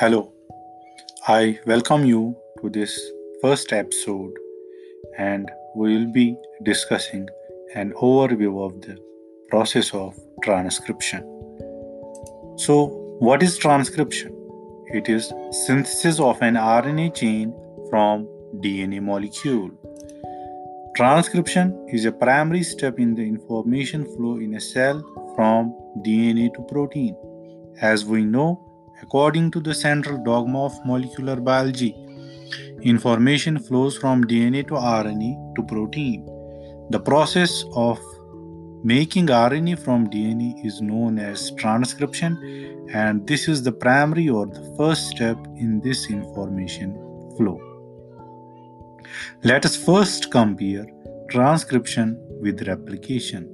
Hello, I welcome you to this first episode, and we will be discussing an overview of the process of transcription. So, what is transcription? It is synthesis of an RNA chain from DNA molecule. Transcription is a primary step in the information flow in a cell from DNA to protein. As we know, according to the central dogma of molecular biology, information flows from DNA to RNA to protein. The process of making RNA from DNA is known as transcription, and this is the primary or the first step in this information flow. Let us first compare transcription with replication.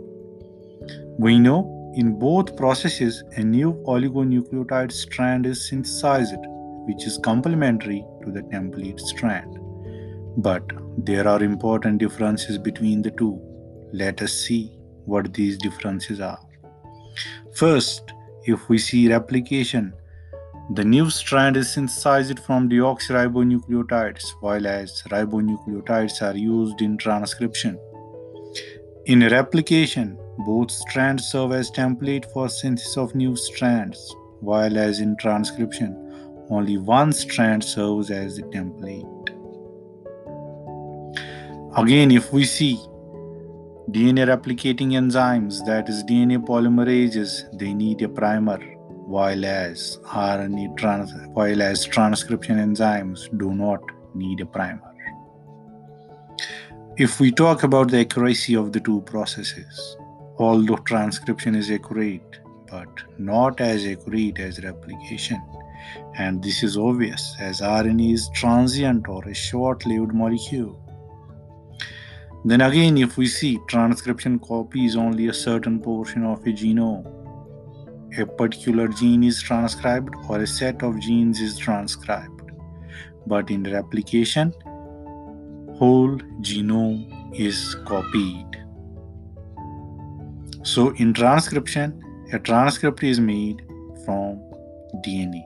We know in both processes a new oligonucleotide strand is synthesized, which is complementary to the template strand. But there are important differences between the two. Let us see what these differences are. First, if we see replication, the new strand is synthesized from deoxyribonucleotides, while as ribonucleotides are used in transcription. In replication, both strands serve as template for synthesis of new strands, while as in transcription, only one strand serves as the template. Again, if we see DNA replicating enzymes, that is DNA polymerases, they need a primer while as RNA trans, while as transcription enzymes do not need a primer. If we talk about the accuracy of the two processes, although transcription is accurate, but not as accurate as replication, and this is obvious as RNA is transient or a short lived molecule. Then again, if we see transcription copies only a certain portion of a genome, a particular gene is transcribed or a set of genes is transcribed. But in replication, whole genome is copied. So in transcription, a transcript is made from DNA.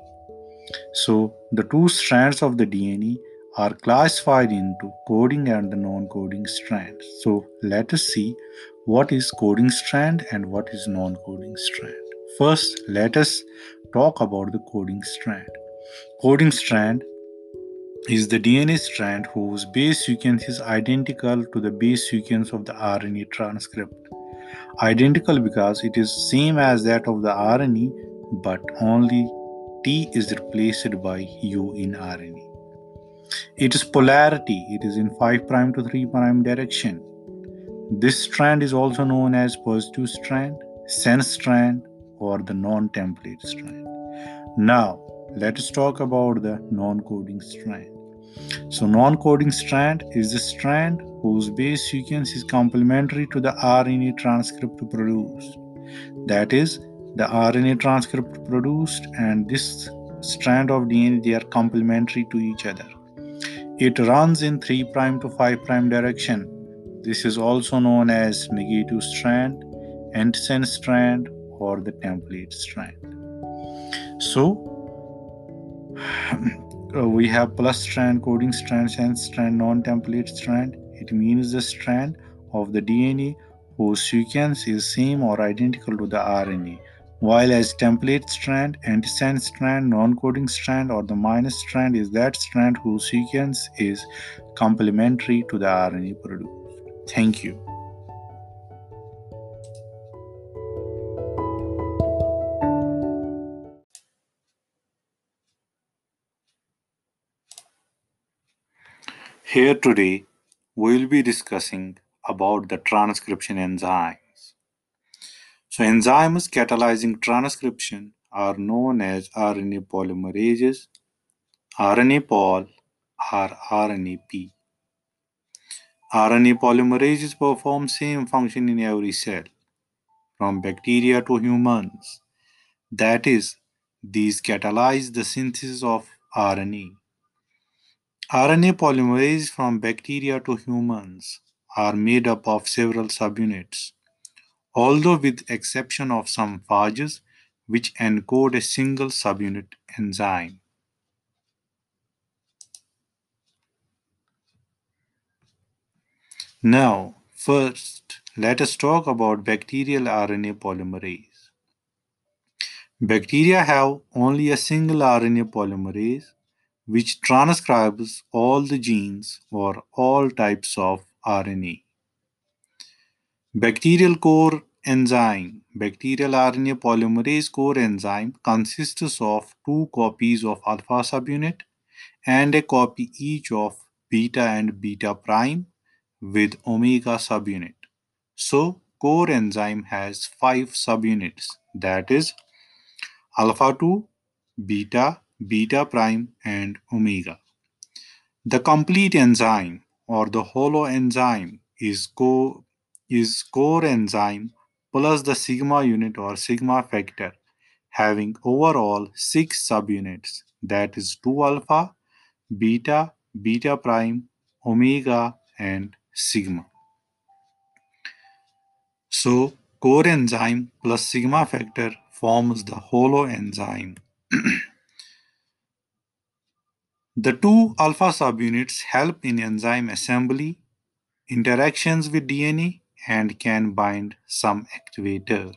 So the two strands of the DNA are classified into coding and the non-coding strands. So let us see what is coding strand and what is non-coding strand. First, let us talk about the coding strand. Coding strand is the DNA strand whose base sequence is identical to the base sequence of the RNA transcript. Identical because it is same as that of the RNA, but only T is replaced by U in RNA. Its polarity it is in 5 prime to 3 prime direction. This strand is also known as positive strand, sense strand, or the non-template strand. Now, let us talk about the non-coding strand. So, non-coding strand is the strand whose base sequence is complementary to the RNA transcript produced. That is, the RNA transcript produced and this strand of DNA they are complementary to each other. It runs in 3' to 5' direction. This is also known as negative strand, antisense strand, or the template strand. So uh, we have plus strand, coding strand, sense strand, non-template strand. It means the strand of the DNA whose sequence is same or identical to the RNA. While as template strand, antisense strand, non-coding strand, or the minus strand is that strand whose sequence is complementary to the RNA produced. Thank you. Here today we will be discussing about the transcription enzymes. So enzymes catalyzing transcription are known as RNA polymerases, RNA pol or RNAP. RNA polymerases perform same function in every cell, from bacteria to humans. That is, these catalyze the synthesis of RNA. RNA polymerase from bacteria to humans are made up of several subunits, although with exception of some phages which encode a single subunit enzyme. Now, first, let us talk about bacterial RNA polymerase. Bacteria have only a single RNA polymerase which transcribes all the genes or all types of RNA. Bacterial core enzyme. Bacterial RNA polymerase core enzyme consists of two copies of alpha subunit and a copy each of beta and beta prime with omega subunit. So, core enzyme has five subunits that is alpha 2, beta, beta prime and omega. The complete enzyme or the holoenzyme is, co- is core enzyme plus the sigma unit or sigma factor having overall 6 subunits that is 2 alpha, beta, beta prime, omega and sigma. So core enzyme plus sigma factor forms the holoenzyme. The two alpha subunits help in enzyme assembly, interactions with DNA, and can bind some activators.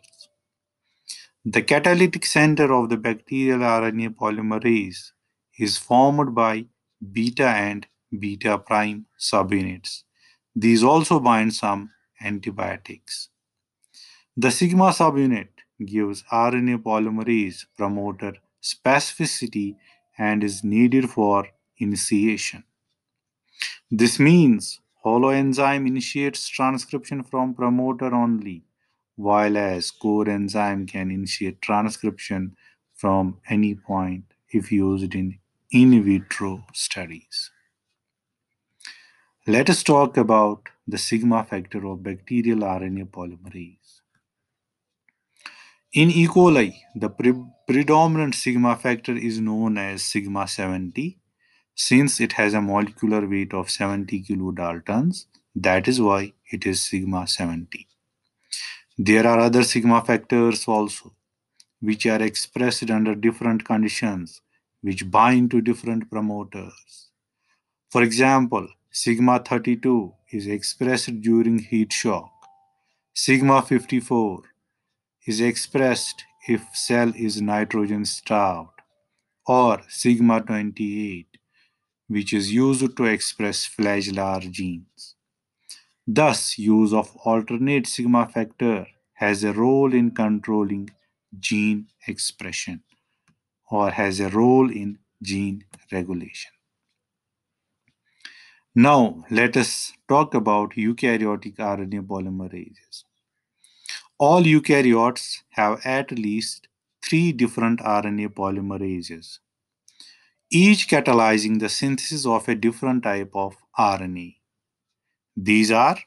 The catalytic center of the bacterial RNA polymerase is formed by beta and beta prime subunits. These also bind some antibiotics. The sigma subunit gives RNA polymerase promoter specificity and is needed for initiation. This means holoenzyme initiates transcription from promoter only, while as core enzyme can initiate transcription from any point if used in in vitro studies. Let us talk about the sigma factor of bacterial RNA polymerase. In E. coli, the pre- predominant sigma factor is known as sigma 70 since it has a molecular weight of 70 kilodaltons. That is why it is sigma 70. There are other sigma factors also, which are expressed under different conditions, which bind to different promoters. For example, sigma 32 is expressed during heat shock. Sigma 54 is expressed if cell is nitrogen starved, or sigma 28, which is used to express flagellar genes. Thus, use of alternate sigma factor has a role in controlling gene expression or has a role in gene regulation. Now, let us talk about eukaryotic RNA polymerases. All eukaryotes have at least three different RNA polymerases, each catalyzing the synthesis of a different type of RNA. These are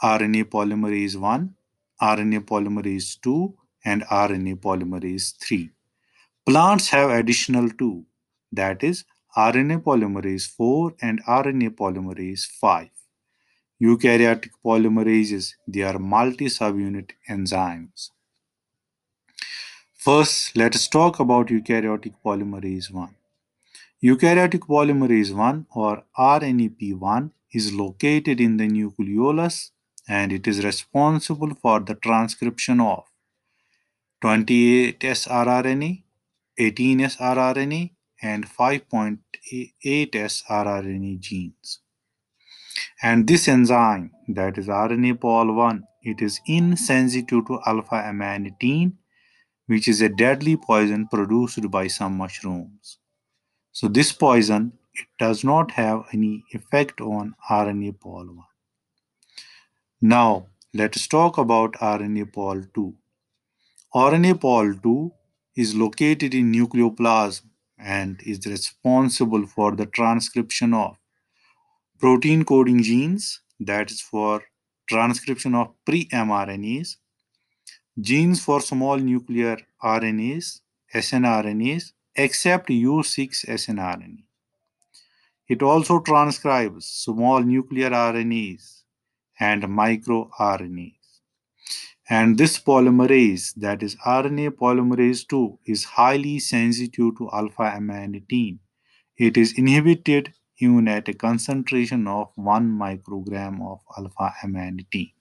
RNA polymerase 1, RNA polymerase 2, and RNA polymerase 3. Plants have additional two, that is RNA polymerase 4 and RNA polymerase 5. Eukaryotic polymerases, they are multi-subunit enzymes. First, let us talk about eukaryotic polymerase 1. Eukaryotic polymerase 1 or RNAP1 is located in the nucleolus and it is responsible for the transcription of 28S rRNA, 18S rRNA, and 5.8S rRNA genes. And this enzyme, that is RNA pol1, it is insensitive to alpha amanitin, which is a deadly poison produced by some mushrooms. So this poison, it does not have any effect on RNA pol1. Now, let us talk about RNA pol2. RNA pol2 is located in nucleoplasm and is responsible for the transcription of protein coding genes, that is for transcription of pre-mRNAs, genes for small nuclear RNAs, snRNAs, except U6 snRNA. It also transcribes small nuclear RNAs and microRNAs. And this polymerase, that is RNA polymerase 2, is highly sensitive to alpha amanitin. It is inhibited even at a concentration of 1 microgram of alpha amanitin.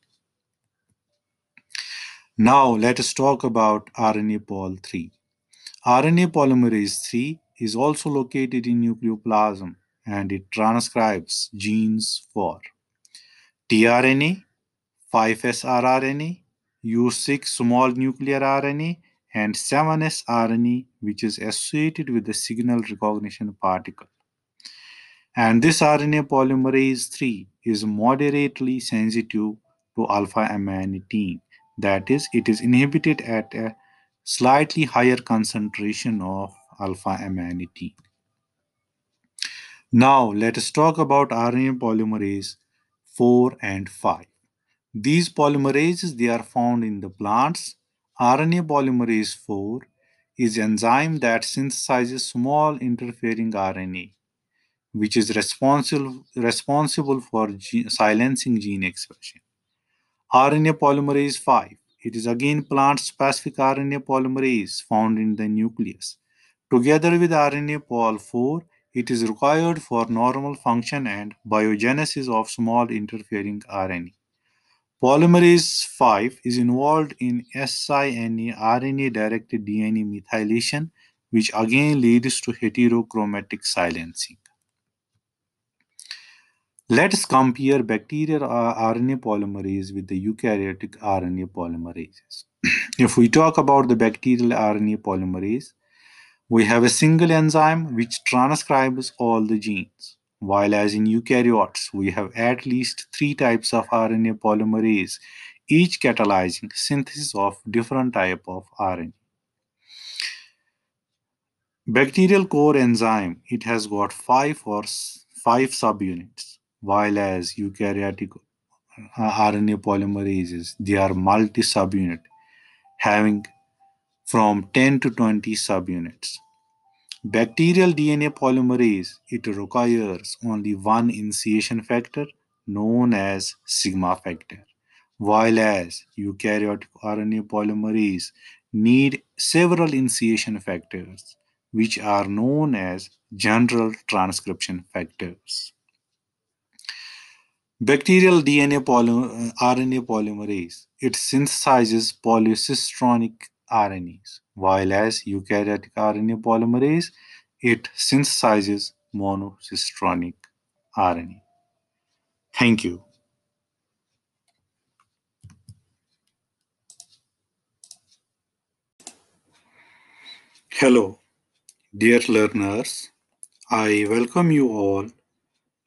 Now let us talk about RNA pol 3. RNA polymerase 3 is also located in nucleoplasm and it transcribes genes for tRNA, 5S rRNA, U6 small nuclear RNA, and 7S RNA, which is associated with the signal recognition particle. And this RNA polymerase 3 is moderately sensitive to alpha amanitin. That is, it is inhibited at a slightly higher concentration of alpha amanitin. Now, let us talk about RNA polymerase 4 and 5. These polymerases they are found in the plants. RNA polymerase 4 is enzyme that synthesizes small interfering RNA, which is responsible, responsible for gene, silencing gene expression. RNA polymerase 5. It is again plant-specific RNA polymerase found in the nucleus. Together with RNA pol 4, it is required for normal function and biogenesis of small interfering RNA. Polymerase 5 is involved in siRNA RNA-directed DNA methylation, which again leads to heterochromatic silencing. Let us compare bacterial RNA polymerase with the eukaryotic RNA polymerases. if we talk about the bacterial RNA polymerase, we have a single enzyme which transcribes all the genes while as in eukaryotes we have at least three types of RNA polymerase, each catalyzing synthesis of different type of RNA. Bacterial core enzyme, it has got five or five subunits, while as eukaryotic uh, RNA polymerases, they are multi-subunit, having from 10 to 20 subunits. Bacterial DNA polymerase, it requires only one initiation factor known as sigma factor, while as eukaryotic RNA polymerase need several initiation factors, which are known as general transcription factors. Bacterial DNA poly uh, RNA polymerase, it synthesizes polycistronic RNAs, while as eukaryotic RNA polymerase, it synthesizes monocistronic RNA. Thank you. Hello, dear learners. I welcome you all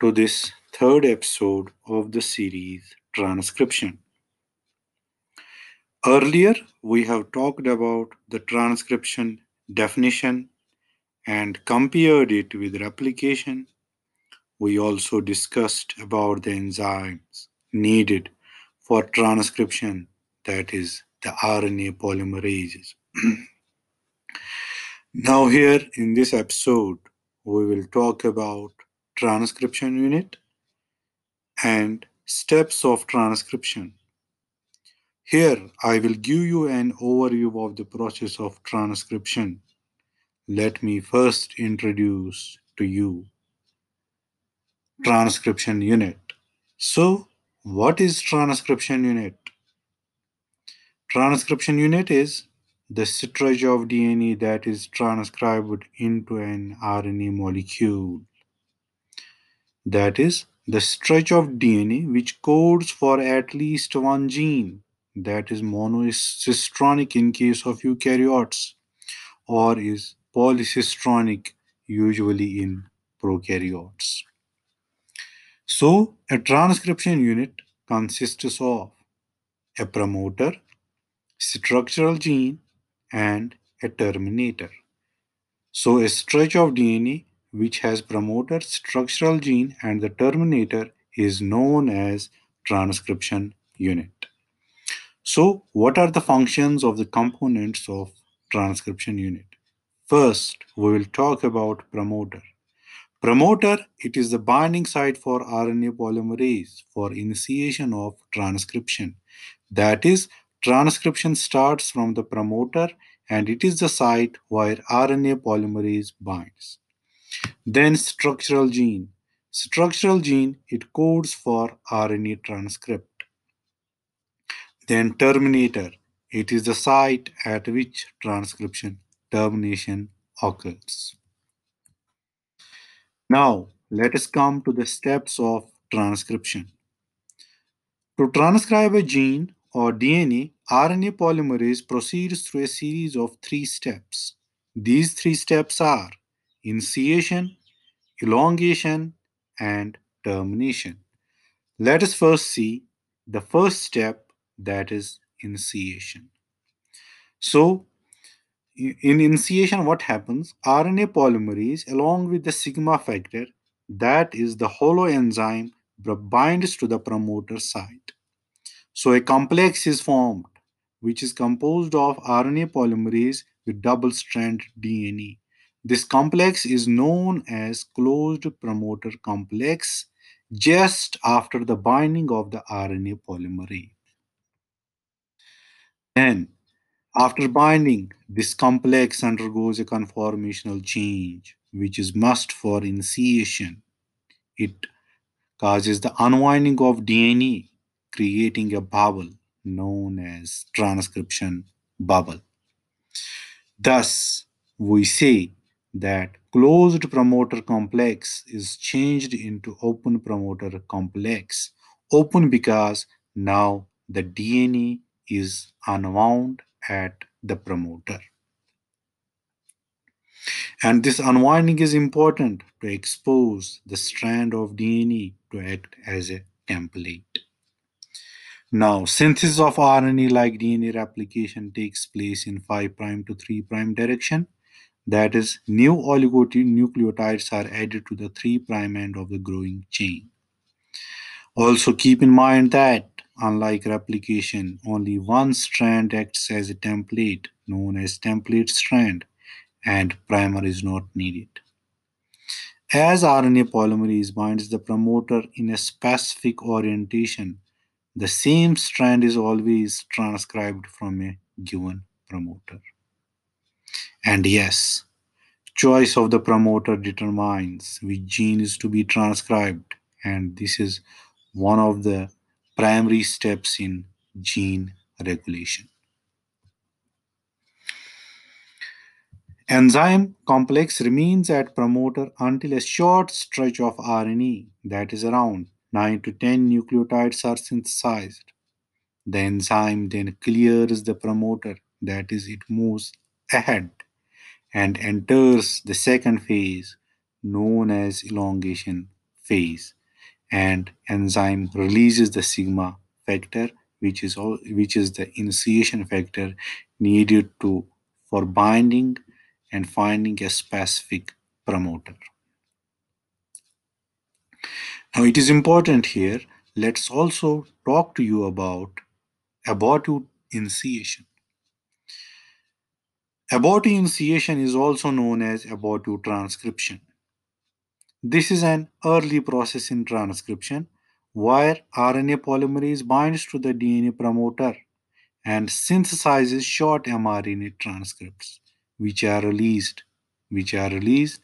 to this third episode of the series Transcription. Earlier, we have talked about the transcription definition and compared it with replication. We also discussed about the enzymes needed for transcription, that is, the RNA polymerases. now, here in this episode, we will talk about transcription unit and steps of transcription. Here, I will give you an overview of the process of transcription. Let me first introduce to you transcription unit. So, what is transcription unit? Transcription unit is the stretch of DNA that is transcribed into an RNA molecule. That is the stretch of DNA which codes for at least one gene that is monocistronic in case of eukaryotes or is polycistronic usually in prokaryotes. So a transcription unit consists of a promoter, structural gene, and a terminator. So a stretch of DNA which has promoter, structural gene, and the terminator is known as transcription unit. So, what are the functions of the components of transcription unit? First, we will talk about promoter. Promoter, it is the binding site for RNA polymerase for initiation of transcription. That is, transcription starts from the promoter and it is the site where RNA polymerase binds. Then structural gene. Structural gene, it codes for RNA transcript. Then terminator, it is the site at which transcription termination occurs. Now, let us come to the steps of transcription. To transcribe a gene or DNA, RNA polymerase proceeds through a series of three steps. These three steps are initiation, elongation, and termination. Let us first see the first step that is initiation. So, in initiation, what happens? RNA polymerase, along with the sigma factor, that is the holoenzyme, binds to the promoter site. So, a complex is formed which is composed of RNA polymerase with double strand DNA. This complex is known as closed promoter complex just after the binding of the RNA polymerase. Then, after binding, this complex undergoes a conformational change, which is must for initiation. It causes the unwinding of DNA, creating a bubble known as transcription bubble. Thus, we say that closed promoter complex is changed into open promoter complex. Open because now the DNA is unwound at the promoter. And this unwinding is important to expose the strand of DNA to act as a template. Now, synthesis of RNA like DNA replication takes place in 5' to 3' direction. That is, new oligonucleotides are added to the 3' end of the growing chain. Also, keep in mind that, unlike replication, only one strand acts as a template, known as template strand, and primer is not needed. As RNA polymerase binds the promoter in a specific orientation, the same strand is always transcribed from a given promoter. And yes, choice of the promoter determines which gene is to be transcribed and this is one of the primary steps in gene regulation. Enzyme complex remains at promoter until a short stretch of RNA that is around 9 to 10 nucleotides are synthesized. The enzyme then clears the promoter, that is, it moves ahead and enters the second phase known as elongation phase and enzyme releases the sigma factor which is all, which is the initiation factor needed to for binding and finding a specific promoter now it is important here, let's also talk to you about abortive initiation. Initiation is also known as abortive transcription. This is an early process in transcription where RNA polymerase binds to the DNA promoter and synthesizes short mRNA transcripts which are released which are released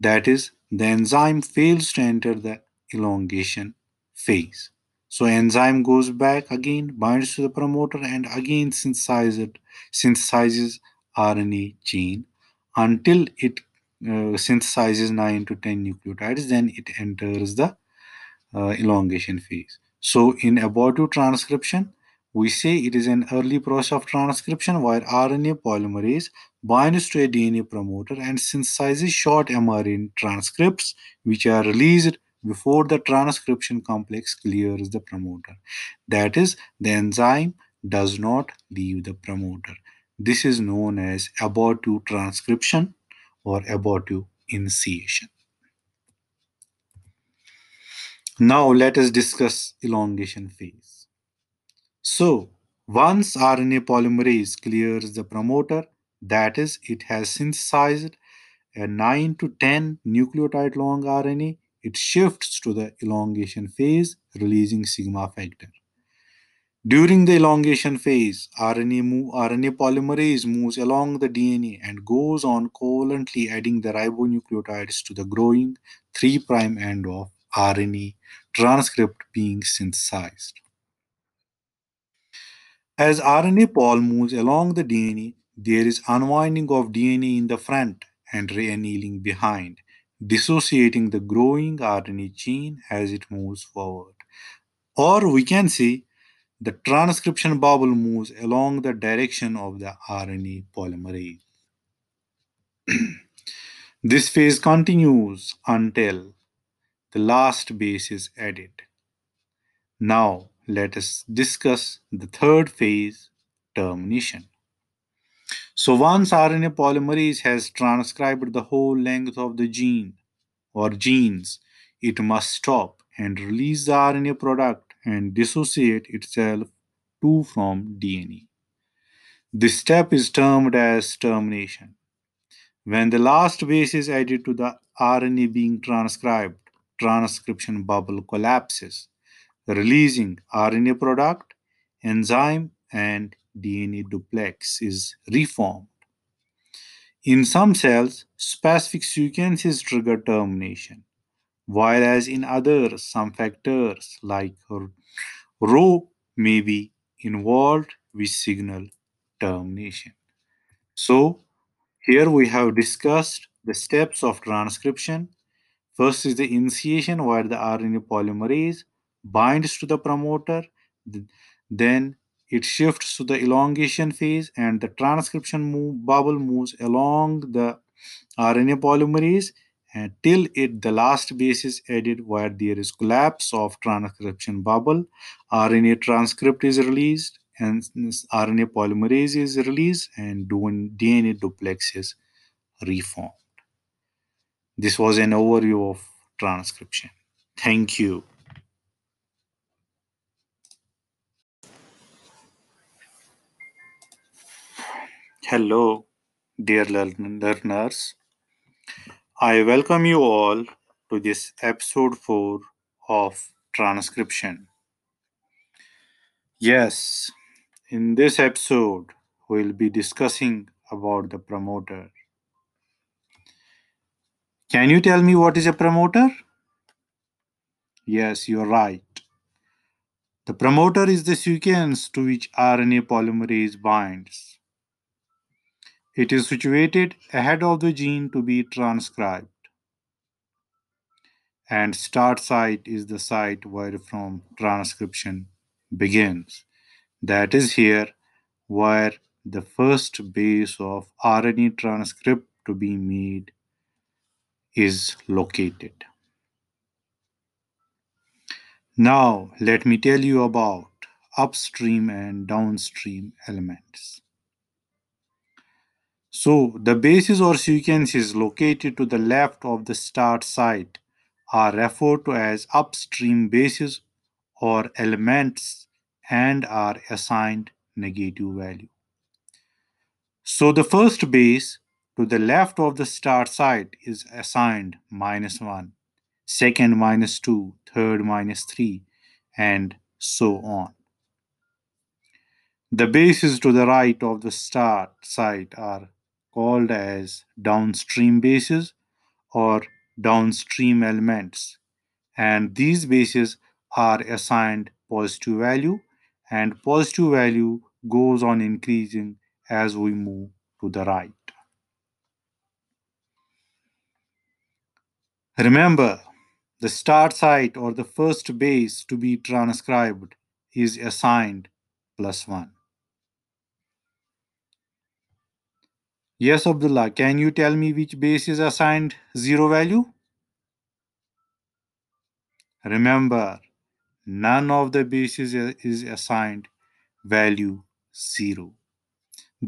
that is the enzyme fails to enter the elongation phase. So enzyme goes back again, binds to the promoter, and again synthesizes, synthesizes RNA chain until it uh, synthesizes 9 to 10 nucleotides. Then it enters the uh, elongation phase. So in abortive transcription, we say it is an early process of transcription where RNA polymerase binds to a DNA promoter and synthesizes short mRNA transcripts which are released before the transcription complex clears the promoter. That is, the enzyme does not leave the promoter. This is known as abortive transcription or abortive initiation. Now let us discuss elongation phase. So, once RNA polymerase clears the promoter, that is, it has synthesized a 9 to 10 nucleotide long RNA it shifts to the elongation phase, releasing sigma factor. During the elongation phase, RNA, RNA polymerase moves along the DNA and goes on covalently adding the ribonucleotides to the growing 3' end of RNA transcript being synthesized. As RNA pol moves along the DNA, there is unwinding of DNA in the front and reannealing behind, dissociating the growing RNA chain as it moves forward. Or we can say the transcription bubble moves along the direction of the RNA polymerase. this phase continues until the last base is added. Now, let us discuss the third phase, termination. So once RNA polymerase has transcribed the whole length of the gene or genes, it must stop and release the RNA product and dissociate itself to from DNA. This step is termed as termination. When the last base is added to the RNA being transcribed, transcription bubble collapses releasing RNA product, enzyme, and DNA duplex is reformed. In some cells, specific sequences trigger termination, whereas in others, some factors like Rho may be involved which signal termination. So, here we have discussed the steps of transcription. First is the initiation where the RNA polymerase binds to the promoter, then it shifts to the elongation phase and the transcription move, bubble moves along the RNA polymerase until it the last base is added where there is collapse of transcription bubble rna transcript is released and rna polymerase is released and dna duplex is reformed. This was an overview of transcription. Thank you. Hello, dear learners. I welcome you all to this episode 4 of transcription. Yes, in this episode, we'll be discussing about the promoter. Can you tell me what is a promoter? Yes, you're right. The promoter is the sequence to which RNA polymerase binds. It is situated ahead of the gene to be transcribed. And start site is the site where from transcription begins. That is here where the first base of RNA transcript to be made is located. Now let me tell you about upstream and downstream elements. So the bases or sequences located to the left of the start site are referred to as upstream bases or elements and are assigned negative value. So the first base to the left of the start site is assigned minus 1, second minus 2, third minus 3, and so on. The bases to the right of the start site are called as downstream bases or downstream elements and these bases are assigned positive value and positive value goes on increasing as we move to the right. Remember, the start site or the first base to be transcribed is assigned plus 1. Yes, Abdullah, can you tell me which base is assigned zero value? Remember, none of the bases is assigned value 0.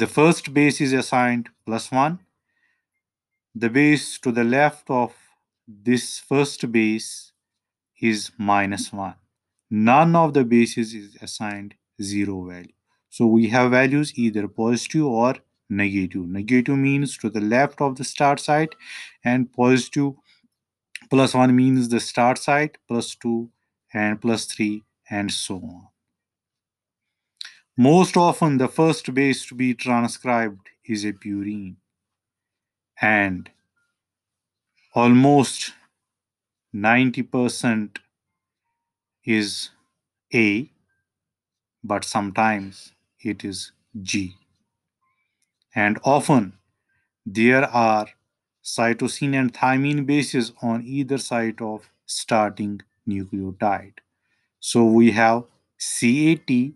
The first base is assigned plus 1. The base to the left of this first base is minus 1. None of the bases is assigned 0 value. So we have values either positive or negative. Negative means to the left of the start site and positive plus 1 means the start site plus 2 and plus 3 and so on. Most often, the first base to be transcribed is a purine, and almost 90% is A, but sometimes it is G. And often there are cytosine and thymine bases on either side of starting nucleotide. So we have CAT, A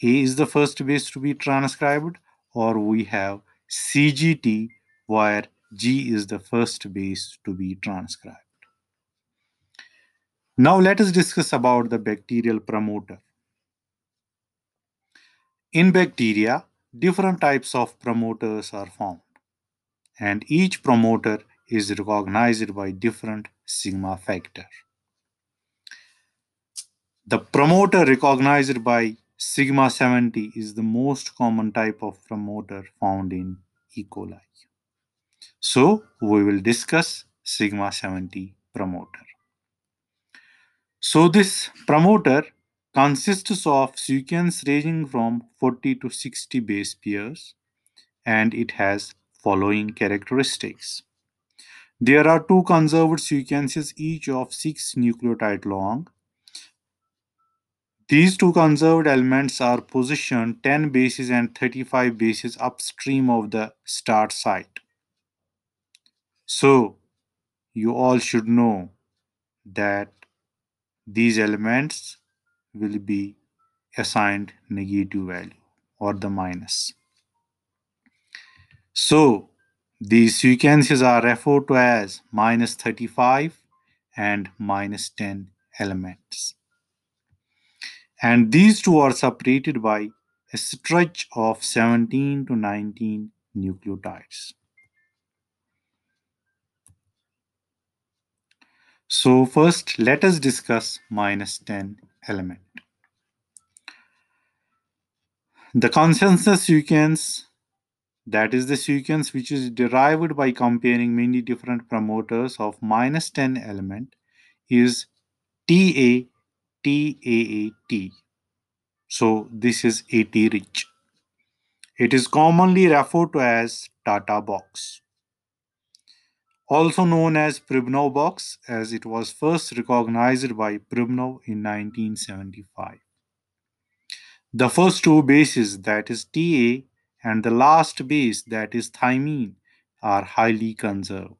is the first base to be transcribed, or we have CGT, where G is the first base to be transcribed. Now let us discuss about the bacterial promoter. In bacteria, different types of promoters are found, and each promoter is recognized by different sigma factor. The promoter recognized by sigma 70 is the most common type of promoter found in E. coli. So we will discuss sigma 70 promoter. So this promoter consists of sequence ranging from 40 to 60 base pairs and it has following characteristics. There are two conserved sequences each of 6 nucleotide long. These two conserved elements are positioned 10 bases and 35 bases upstream of the start site. So you all should know that these elements will be assigned negative value or the minus. So these sequences are referred to as minus 35 and minus 10 elements. And these two are separated by a stretch of 17 to 19 nucleotides. So first let us discuss minus 10 element. The consensus sequence that is the sequence which is derived by comparing many different promoters of minus 10 element is TA TAAT. So this is AT rich. It is commonly referred to as Tata box also known as Pribnow box as it was first recognized by Pribnow in 1975. The first two bases that is TA and the last base that is thymine are highly conserved.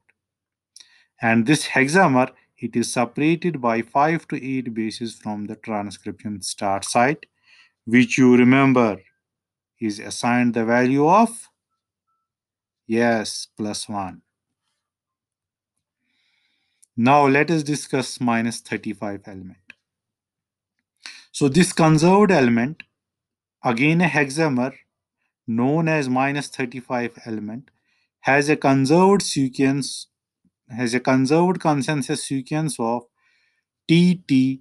And this hexamer it is separated by 5 to 8 bases from the transcription start site which you remember is assigned the value of yes plus 1 now let us discuss minus 35 element. So this conserved element, again a hexamer known as minus 35 element, has a conserved sequence, has a conserved consensus sequence of TTGACA.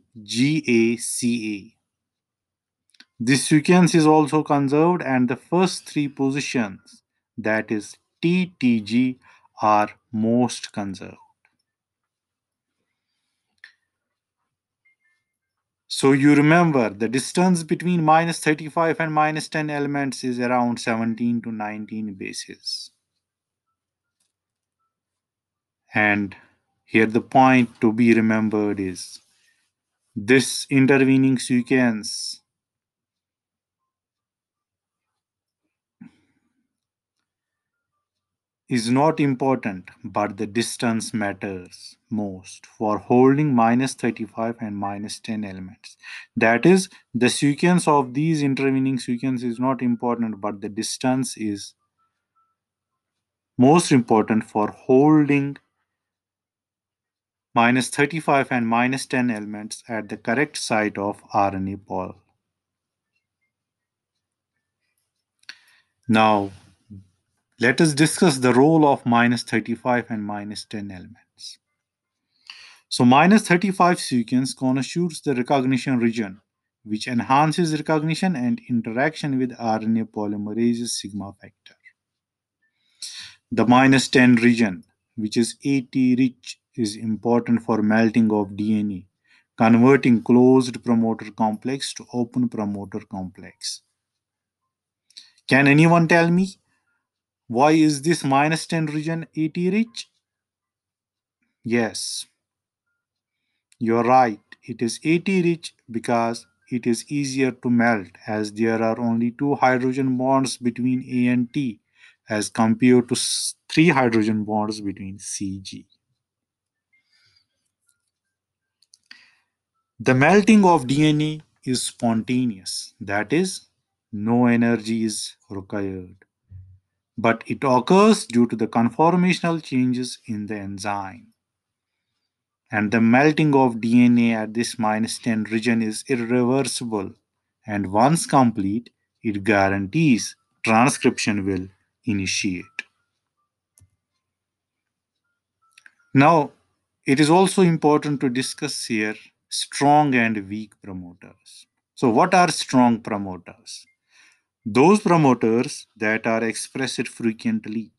This sequence is also conserved and the first three positions, that is TTG, are most conserved. So you remember the distance between minus 35 and minus 10 elements is around 17 to 19 bases. And here the point to be remembered is this intervening sequence is not important, but the distance matters most for holding minus 35 and minus 10 elements. That is, the sequence of these intervening sequence is not important, but the distance is most important for holding minus 35 and minus 10 elements at the correct site of RNA pol. Now, let us discuss the role of minus 35 and minus 10 elements. So minus 35 sequence constitutes the recognition region, which enhances recognition and interaction with RNA polymerase sigma factor. The minus 10 region, which is AT rich, is important for melting of DNA, converting closed promoter complex to open promoter complex. Can anyone tell me why is this minus 10 region AT rich? Yes, you're right. It is AT rich because it is easier to melt as there are only two hydrogen bonds between A and T as compared to three hydrogen bonds between CG. The melting of DNA is spontaneous, that is, no energy is required. But it occurs due to the conformational changes in the enzyme. And the melting of DNA at this minus 10 region is irreversible. And once complete, it guarantees transcription will initiate. Now, it is also important to discuss here strong and weak promoters. So, what are strong promoters? Those promoters that are expressed frequently.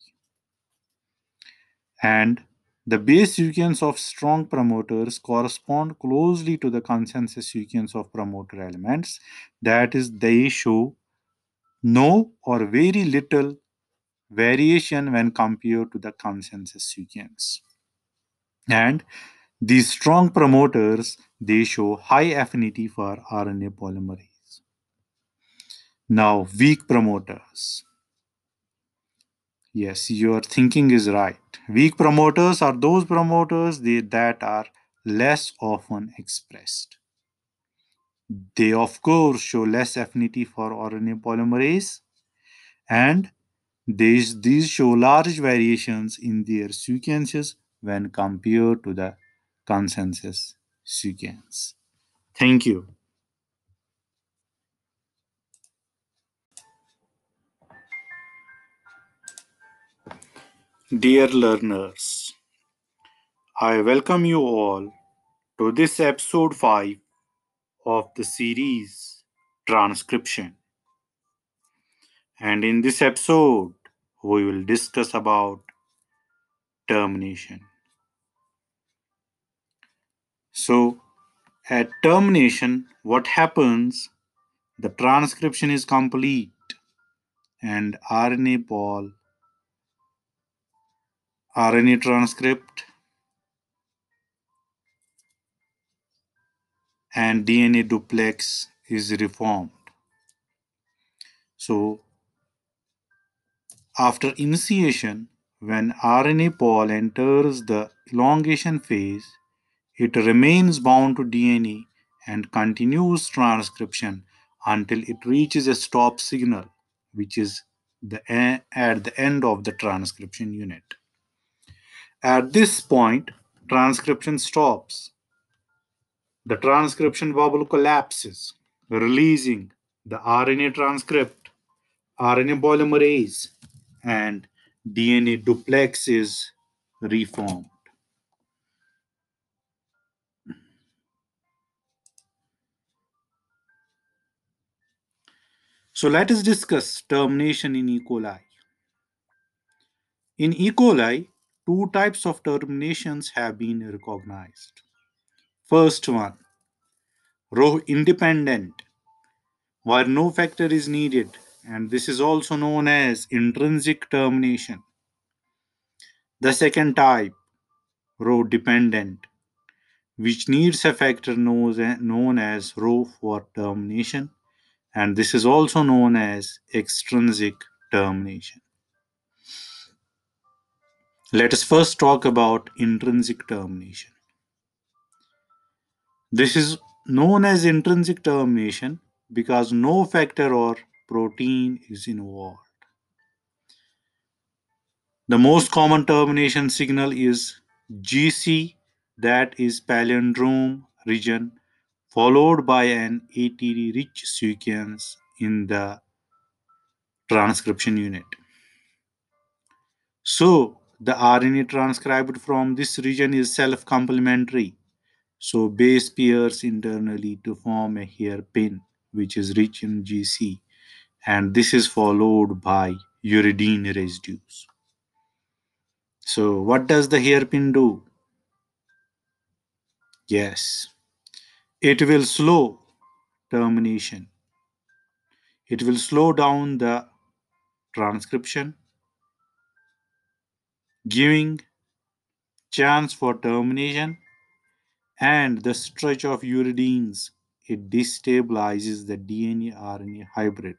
And the base sequence of strong promoters correspond closely to the consensus sequence of promoter elements. That is, they show no or very little variation when compared to the consensus sequence. And these strong promoters, they show high affinity for RNA polymerase. Now, weak promoters. Yes, your thinking is right. Weak promoters are those promoters they, that are less often expressed. They, of course, show less affinity for RNA polymerase and these, these show large variations in their sequences when compared to the consensus sequence. Thank you. Dear learners, I welcome you all to this episode 5 of the series Transcription. And in this episode, we will discuss about termination. So, at termination, what happens? The transcription is complete and RNA pol, RNA transcript, and DNA duplex is reformed. So, after initiation, when RNA pol enters the elongation phase, it remains bound to DNA and continues transcription until it reaches a stop signal, which is the at the end of the transcription unit. At this point, transcription stops. The transcription bubble collapses, releasing the RNA transcript, RNA polymerase, and DNA duplex is reformed. So let us discuss termination in E. coli. In E. coli, two types of terminations have been recognized. First one, Rho independent, where no factor is needed, and this is also known as intrinsic termination. The second type, Rho dependent, which needs a factor known as Rho for termination and this is also known as extrinsic termination. Let us first talk about intrinsic termination. This is known as intrinsic termination because no factor or protein is involved. The most common termination signal is GC, that is palindrome region followed by an ATD rich sequence in the transcription unit. So, the RNA transcribed from this region is self complementary. So, base pairs internally to form a hairpin, which is rich in GC, and this is followed by uridine residues. So, what does the hairpin do? Yes, it will slow termination. It will slow down the transcription, giving chance for termination, and the stretch of uridines. It destabilizes the DNA RNA hybrid,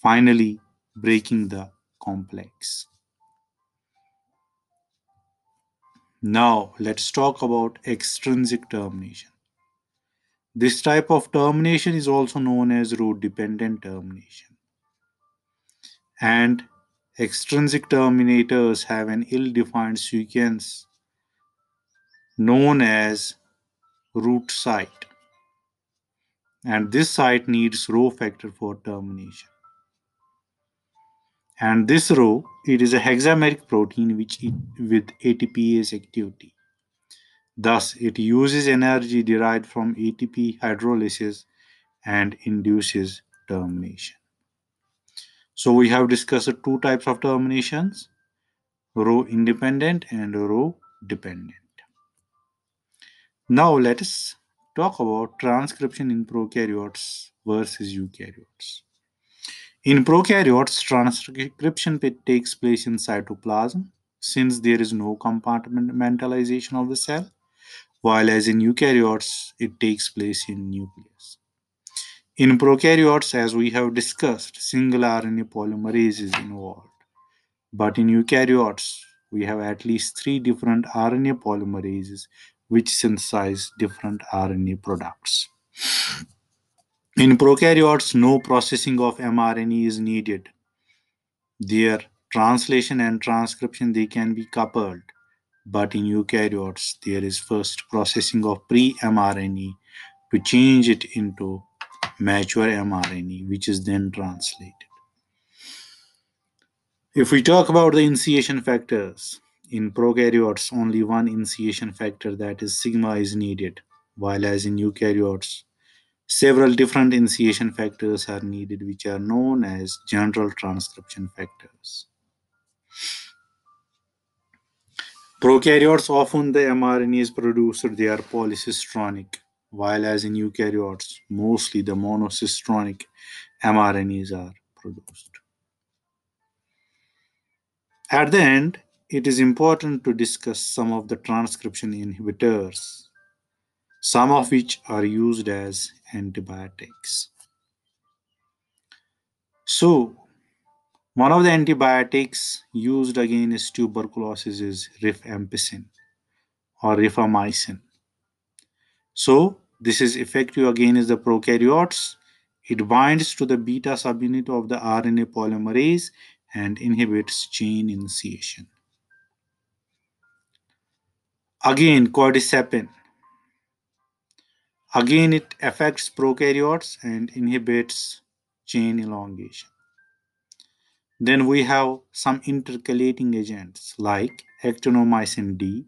finally breaking the complex. Now, let's talk about extrinsic termination. This type of termination is also known as Rho dependent termination. And extrinsic terminators have an ill defined sequence known as rut site. And this site needs Rho factor for termination. And this Rho, it is a hexameric protein which with ATPase activity. Thus, it uses energy derived from ATP hydrolysis and induces termination. So we have discussed two types of terminations, Rho independent and Rho dependent. Now let us talk about transcription in prokaryotes versus eukaryotes. In prokaryotes, transcription takes place in cytoplasm since there is no compartmentalization of the cell while as in eukaryotes, it takes place in nucleus. In prokaryotes, as we have discussed, single RNA polymerase is involved. But in eukaryotes, we have at least three different RNA polymerases which synthesize different RNA products. In prokaryotes, no processing of mRNA is needed. Their translation and transcription they can be coupled but in eukaryotes, there is first processing of pre-mRNA to change it into mature mRNA, which is then translated. If we talk about the initiation factors, in prokaryotes, only one initiation factor, that is sigma, is needed, while as in eukaryotes, several different initiation factors are needed, which are known as general transcription factors. Prokaryotes often the mRNA is produced, they are polycistronic, while as in eukaryotes, mostly the monocistronic mRNAs are produced. At the end, it is important to discuss some of the transcription inhibitors, some of which are used as antibiotics. So, one of the antibiotics used against tuberculosis is rifampicin or rifamycin. So this is effective again is the prokaryotes. It binds to the beta subunit of the RNA polymerase and inhibits chain initiation. Again, cordycepin. Again, it affects prokaryotes and inhibits chain elongation. Then we have some intercalating agents like actinomycin D,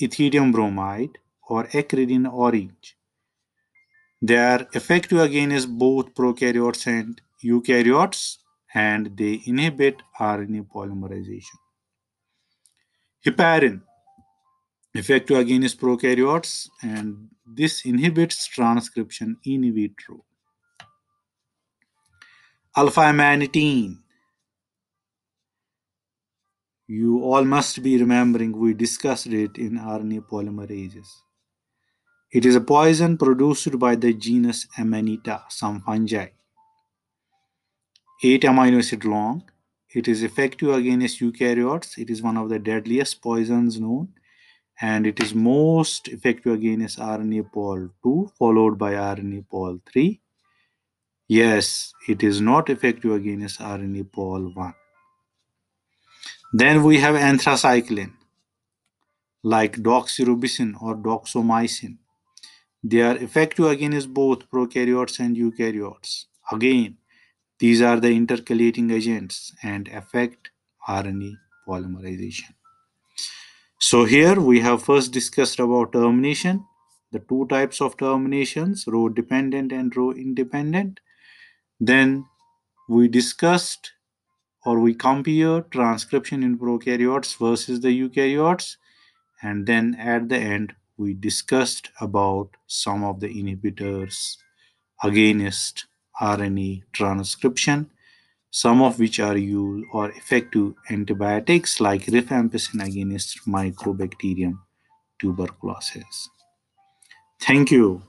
ethidium bromide, or acridine orange. They are effective against both prokaryotes and eukaryotes and they inhibit RNA polymerization. Heparin, effective against prokaryotes and this inhibits transcription in vitro. Alpha-amanitin, you all must be remembering we discussed it in RNA polymerases. It is a poison produced by the genus Amanita, some fungi. 8 amino acid long. It is effective against eukaryotes. It is one of the deadliest poisons known and it is most effective against RNA pol 2 followed by RNA pol 3. Yes, it is not effective against RNA pol 1. Then we have anthracycline, like doxorubicin or doxomycin. They are effective against both prokaryotes and eukaryotes. Again, these are the intercalating agents and affect RNA polymerization. So here we have first discussed about termination, the two types of terminations, Rho dependent and Rho independent. Then we discussed or we compare transcription in prokaryotes versus the eukaryotes and then at the end we discussed about some of the inhibitors against RNA transcription some of which are used or effective antibiotics like rifampicin against Mycobacterium tuberculosis. Thank you.